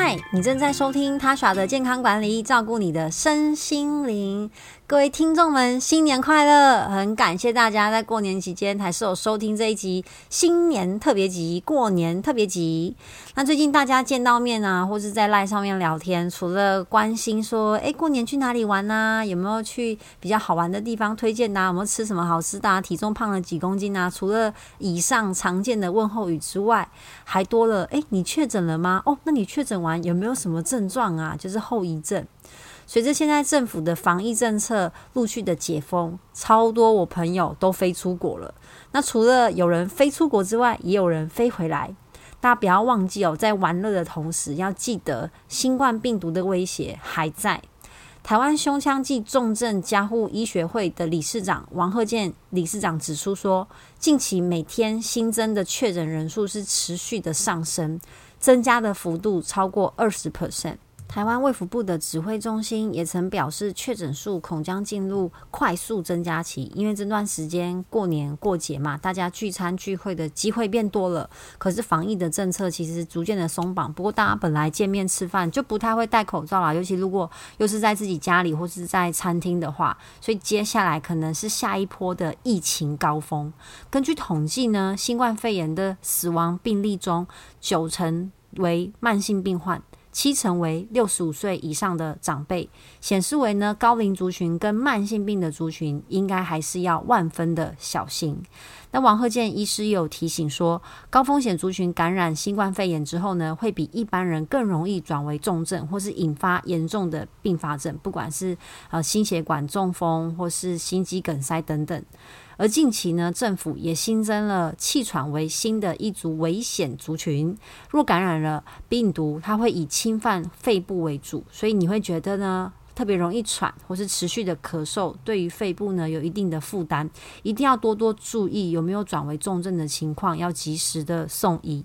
嗨，你正在收听 Tasha 的健康管理，照顾你的身心灵。各位听众们，新年快乐！很感谢大家在过年期间还是有收听这一集新年特别集、过年特别集。那最近大家见到面啊，或是在 LINE 上面聊天，除了关心说，哎，过年去哪里玩啊？有没有去比较好玩的地方推荐啊？有没有吃什么好吃的啊？体重胖了几公斤啊？除了以上常见的问候语之外，还多了，哎，你确诊了吗？哦，那你确诊完有没有什么症状啊？就是后遗症。随着现在政府的防疫政策陆续的解封，超多我朋友都飞出国了。那除了有人飞出国之外，也有人飞回来。大家不要忘记哦，在玩乐的同时，要记得新冠病毒的威胁还在。台湾胸腔暨重症加护医学会的理事长王鹤健理事长指出说，近期每天新增的确诊人数是持续的上升，增加的幅度超过二十 percent。台湾卫福部的指挥中心也曾表示，确诊数恐将进入快速增加期，因为这段时间过年过节嘛，大家聚餐聚会的机会变多了。可是防疫的政策其实逐渐的松绑，不过大家本来见面吃饭就不太会戴口罩啦，尤其如果又是在自己家里或是在餐厅的话，所以接下来可能是下一波的疫情高峰。根据统计呢，新冠肺炎的死亡病例中，九成为慢性病患。七成为六十五岁以上的长辈，显示为呢，高龄族群跟慢性病的族群应该还是要万分的小心。那王鹤健医师有提醒说，高风险族群感染新冠肺炎之后呢，会比一般人更容易转为重症，或是引发严重的并发症，不管是呃心血管中风或是心肌梗塞等等。而近期呢，政府也新增了气喘为新的一组危险族群。若感染了病毒，它会以侵犯肺部为主，所以你会觉得呢，特别容易喘，或是持续的咳嗽，对于肺部呢有一定的负担，一定要多多注意有没有转为重症的情况，要及时的送医。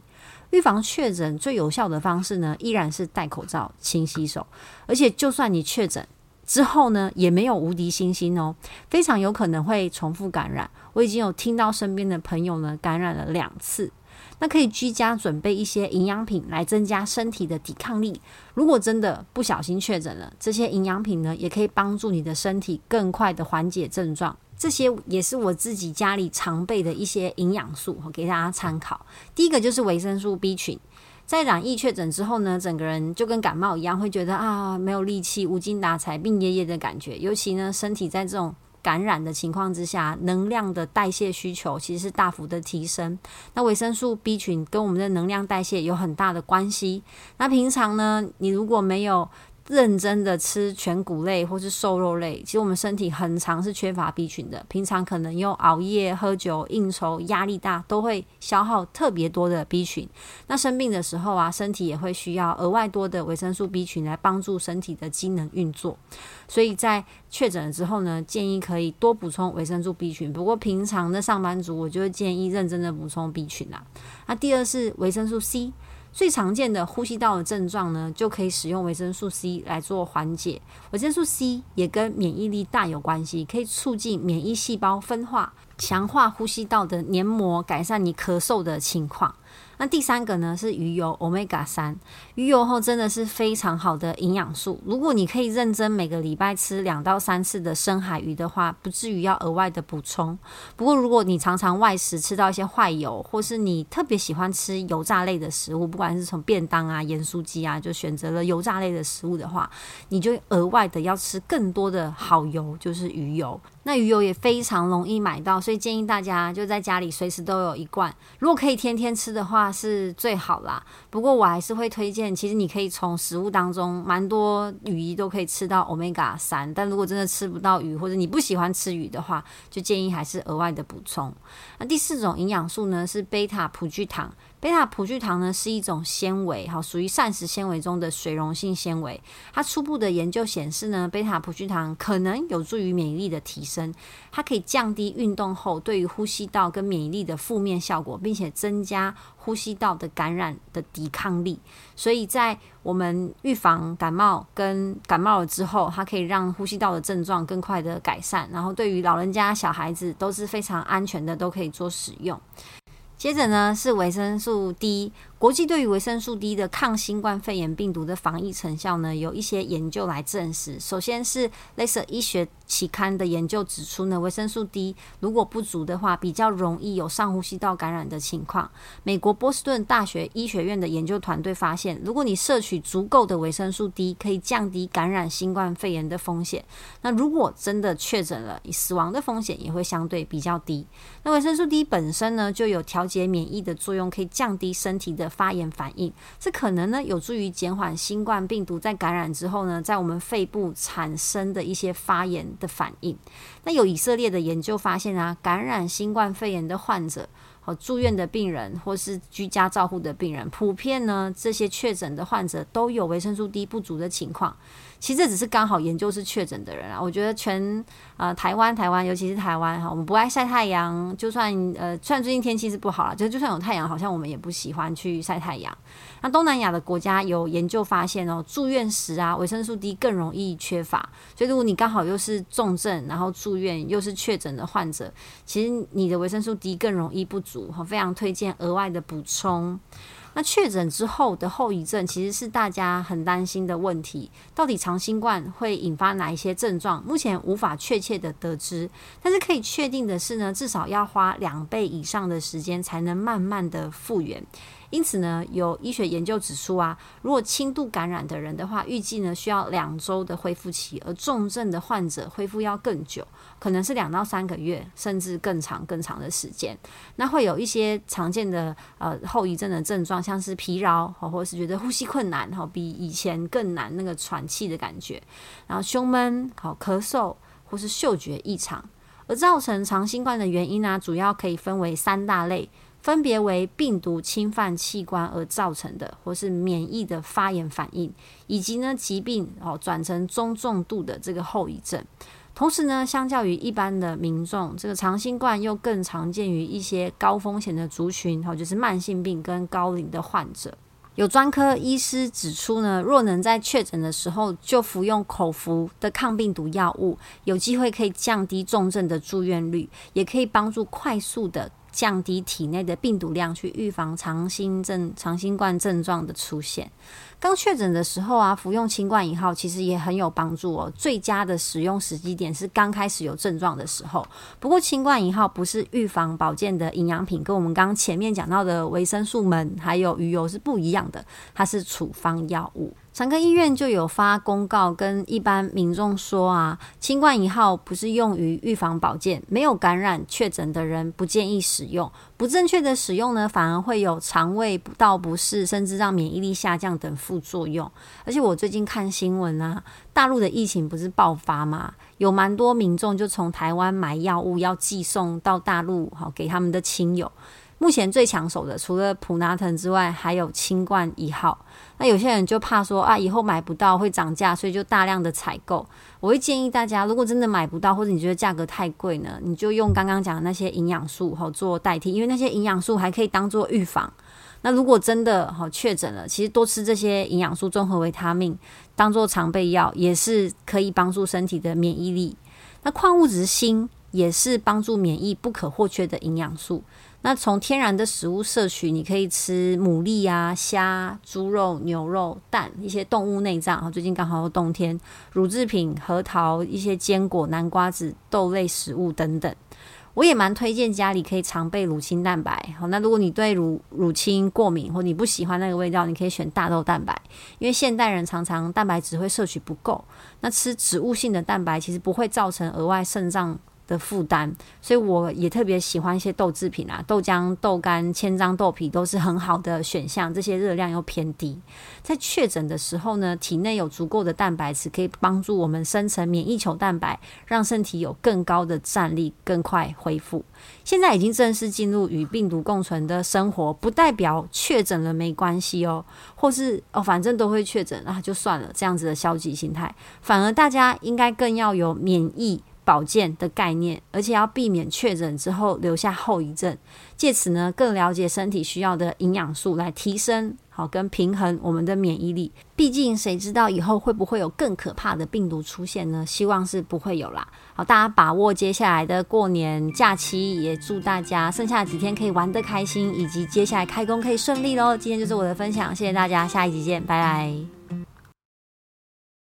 预防确诊最有效的方式呢，依然是戴口罩、勤洗手，而且就算你确诊。之后呢，也没有无敌星星哦，非常有可能会重复感染。我已经有听到身边的朋友呢感染了两次，那可以居家准备一些营养品来增加身体的抵抗力。如果真的不小心确诊了，这些营养品呢也可以帮助你的身体更快的缓解症状。这些也是我自己家里常备的一些营养素，我给大家参考。第一个就是维生素 B 群。在染疫确诊之后呢，整个人就跟感冒一样，会觉得啊没有力气、无精打采、病恹恹的感觉。尤其呢，身体在这种感染的情况之下，能量的代谢需求其实是大幅的提升。那维生素 B 群跟我们的能量代谢有很大的关系。那平常呢，你如果没有认真的吃全谷类或是瘦肉类，其实我们身体很常是缺乏 B 群的。平常可能又熬夜、喝酒、应酬、压力大，都会消耗特别多的 B 群。那生病的时候啊，身体也会需要额外多的维生素 B 群来帮助身体的机能运作。所以在确诊了之后呢，建议可以多补充维生素 B 群。不过平常的上班族，我就会建议认真的补充 B 群啦。那第二是维生素 C。最常见的呼吸道的症状呢，就可以使用维生素 C 来做缓解。维生素 C 也跟免疫力大有关系，可以促进免疫细胞分化，强化呼吸道的黏膜，改善你咳嗽的情况。那第三个呢是鱼油，Omega 三，鱼油后真的是非常好的营养素。如果你可以认真每个礼拜吃两到三次的深海鱼的话，不至于要额外的补充。不过如果你常常外食吃到一些坏油，或是你特别喜欢吃油炸类的食物，不管是从便当啊、盐酥鸡啊，就选择了油炸类的食物的话，你就额外的要吃更多的好油，就是鱼油。那鱼油也非常容易买到，所以建议大家就在家里随时都有一罐。如果可以天天吃的话，是最好啦。不过我还是会推荐，其实你可以从食物当中蛮多鱼都可以吃到 Omega 三。但如果真的吃不到鱼，或者你不喜欢吃鱼的话，就建议还是额外的补充。那第四种营养素呢，是贝塔葡聚糖。贝塔葡聚糖呢是一种纤维，哈，属于膳食纤维中的水溶性纤维。它初步的研究显示呢，贝塔葡聚糖可能有助于免疫力的提升，它可以降低运动后对于呼吸道跟免疫力的负面效果，并且增加呼吸道的感染的抵抗力。所以在我们预防感冒跟感冒了之后，它可以让呼吸道的症状更快的改善。然后对于老人家、小孩子都是非常安全的，都可以做使用。接着呢是维生素 D，国际对于维生素 D 的抗新冠肺炎病毒的防疫成效呢，有一些研究来证实。首先是《类似医学期刊》的研究指出呢，维生素 D 如果不足的话，比较容易有上呼吸道感染的情况。美国波士顿大学医学院的研究团队发现，如果你摄取足够的维生素 D，可以降低感染新冠肺炎的风险。那如果真的确诊了，死亡的风险也会相对比较低。那维生素 D 本身呢，就有调节免疫的作用，可以降低身体的发炎反应，这可能呢有助于减缓新冠病毒在感染之后呢，在我们肺部产生的一些发炎的反应。那有以色列的研究发现啊，感染新冠肺炎的患者好住院的病人，或是居家照护的病人，普遍呢这些确诊的患者都有维生素 D 不足的情况。其实这只是刚好研究是确诊的人啊，我觉得全呃台湾台湾尤其是台湾哈，我们不爱晒太阳，就算呃虽然最近天气是不好了，就就算有太阳，好像我们也不喜欢去晒太阳。那东南亚的国家有研究发现哦，住院时啊维生素 D 更容易缺乏，所以如果你刚好又是重症，然后住院又是确诊的患者，其实你的维生素 D 更容易不足，非常推荐额外的补充。那确诊之后的后遗症其实是大家很担心的问题，到底长新冠会引发哪一些症状？目前无法确切的得知，但是可以确定的是呢，至少要花两倍以上的时间才能慢慢的复原。因此呢，有医学研究指出啊，如果轻度感染的人的话，预计呢需要两周的恢复期，而重症的患者恢复要更久，可能是两到三个月，甚至更长更长的时间。那会有一些常见的呃后遗症的症状，像是疲劳，或是觉得呼吸困难，哈，比以前更难那个喘气的感觉，然后胸闷，好咳嗽，或是嗅觉异常。而造成长新冠的原因呢、主要可以分为三大类。分别为病毒侵犯器官而造成的，或是免疫的发炎反应，以及呢疾病哦转成中重度的这个后遗症。同时呢，相较于一般的民众，这个长新冠又更常见于一些高风险的族群，哦，就是慢性病跟高龄的患者。有专科医师指出呢，若能在确诊的时候就服用口服的抗病毒药物，有机会可以降低重症的住院率，也可以帮助快速的。降低体内的病毒量，去预防长新症、长新冠症状的出现。刚确诊的时候啊，服用清冠一号其实也很有帮助哦。最佳的使用时机点是刚开始有症状的时候。不过清冠一号不是预防保健的营养品，跟我们刚刚前面讲到的维生素们还有鱼油是不一样的，它是处方药物。长庚医院就有发公告跟一般民众说啊，清冠一号不是用于预防保健，没有感染确诊的人不建议使用。不正确的使用呢，反而会有肠胃不道不适，甚至让免疫力下降等副作用。而且我最近看新闻啊，大陆的疫情不是爆发吗？有蛮多民众就从台湾买药物要寄送到大陆，好给他们的亲友。目前最抢手的，除了普拿腾之外，还有清冠一号。那有些人就怕说啊，以后买不到会涨价，所以就大量的采购。我会建议大家，如果真的买不到，或者你觉得价格太贵呢，你就用刚刚讲的那些营养素好做代替，因为那些营养素还可以当做预防。那如果真的好确诊了，其实多吃这些营养素、综合维他命，当做常备药，也是可以帮助身体的免疫力。那矿物质锌也是帮助免疫不可或缺的营养素。那从天然的食物摄取，你可以吃牡蛎啊、虾、猪肉、牛肉、蛋，一些动物内脏。最近刚好冬天，乳制品、核桃、一些坚果、南瓜子、豆类食物等等。我也蛮推荐家里可以常备乳清蛋白。好，那如果你对乳乳清过敏，或你不喜欢那个味道，你可以选大豆蛋白。因为现代人常常蛋白质会摄取不够，那吃植物性的蛋白其实不会造成额外肾脏的负担，所以我也特别喜欢一些豆制品啊，豆浆、豆干、千张豆皮都是很好的选项。这些热量又偏低，在确诊的时候呢，体内有足够的蛋白质，可以帮助我们生成免疫球蛋白，让身体有更高的战力，更快恢复。现在已经正式进入与病毒共存的生活，不代表确诊了没关系哦，或是哦，反正都会确诊啊，就算了这样子的消极心态，反而大家应该更要有免疫。保健的概念，而且要避免确诊之后留下后遗症，借此呢更了解身体需要的营养素来提升好跟平衡我们的免疫力。毕竟谁知道以后会不会有更可怕的病毒出现呢？希望是不会有啦。好，大家把握接下来的过年假期，也祝大家剩下几天可以玩得开心，以及接下来开工可以顺利喽。今天就是我的分享，谢谢大家，下一集见，拜拜。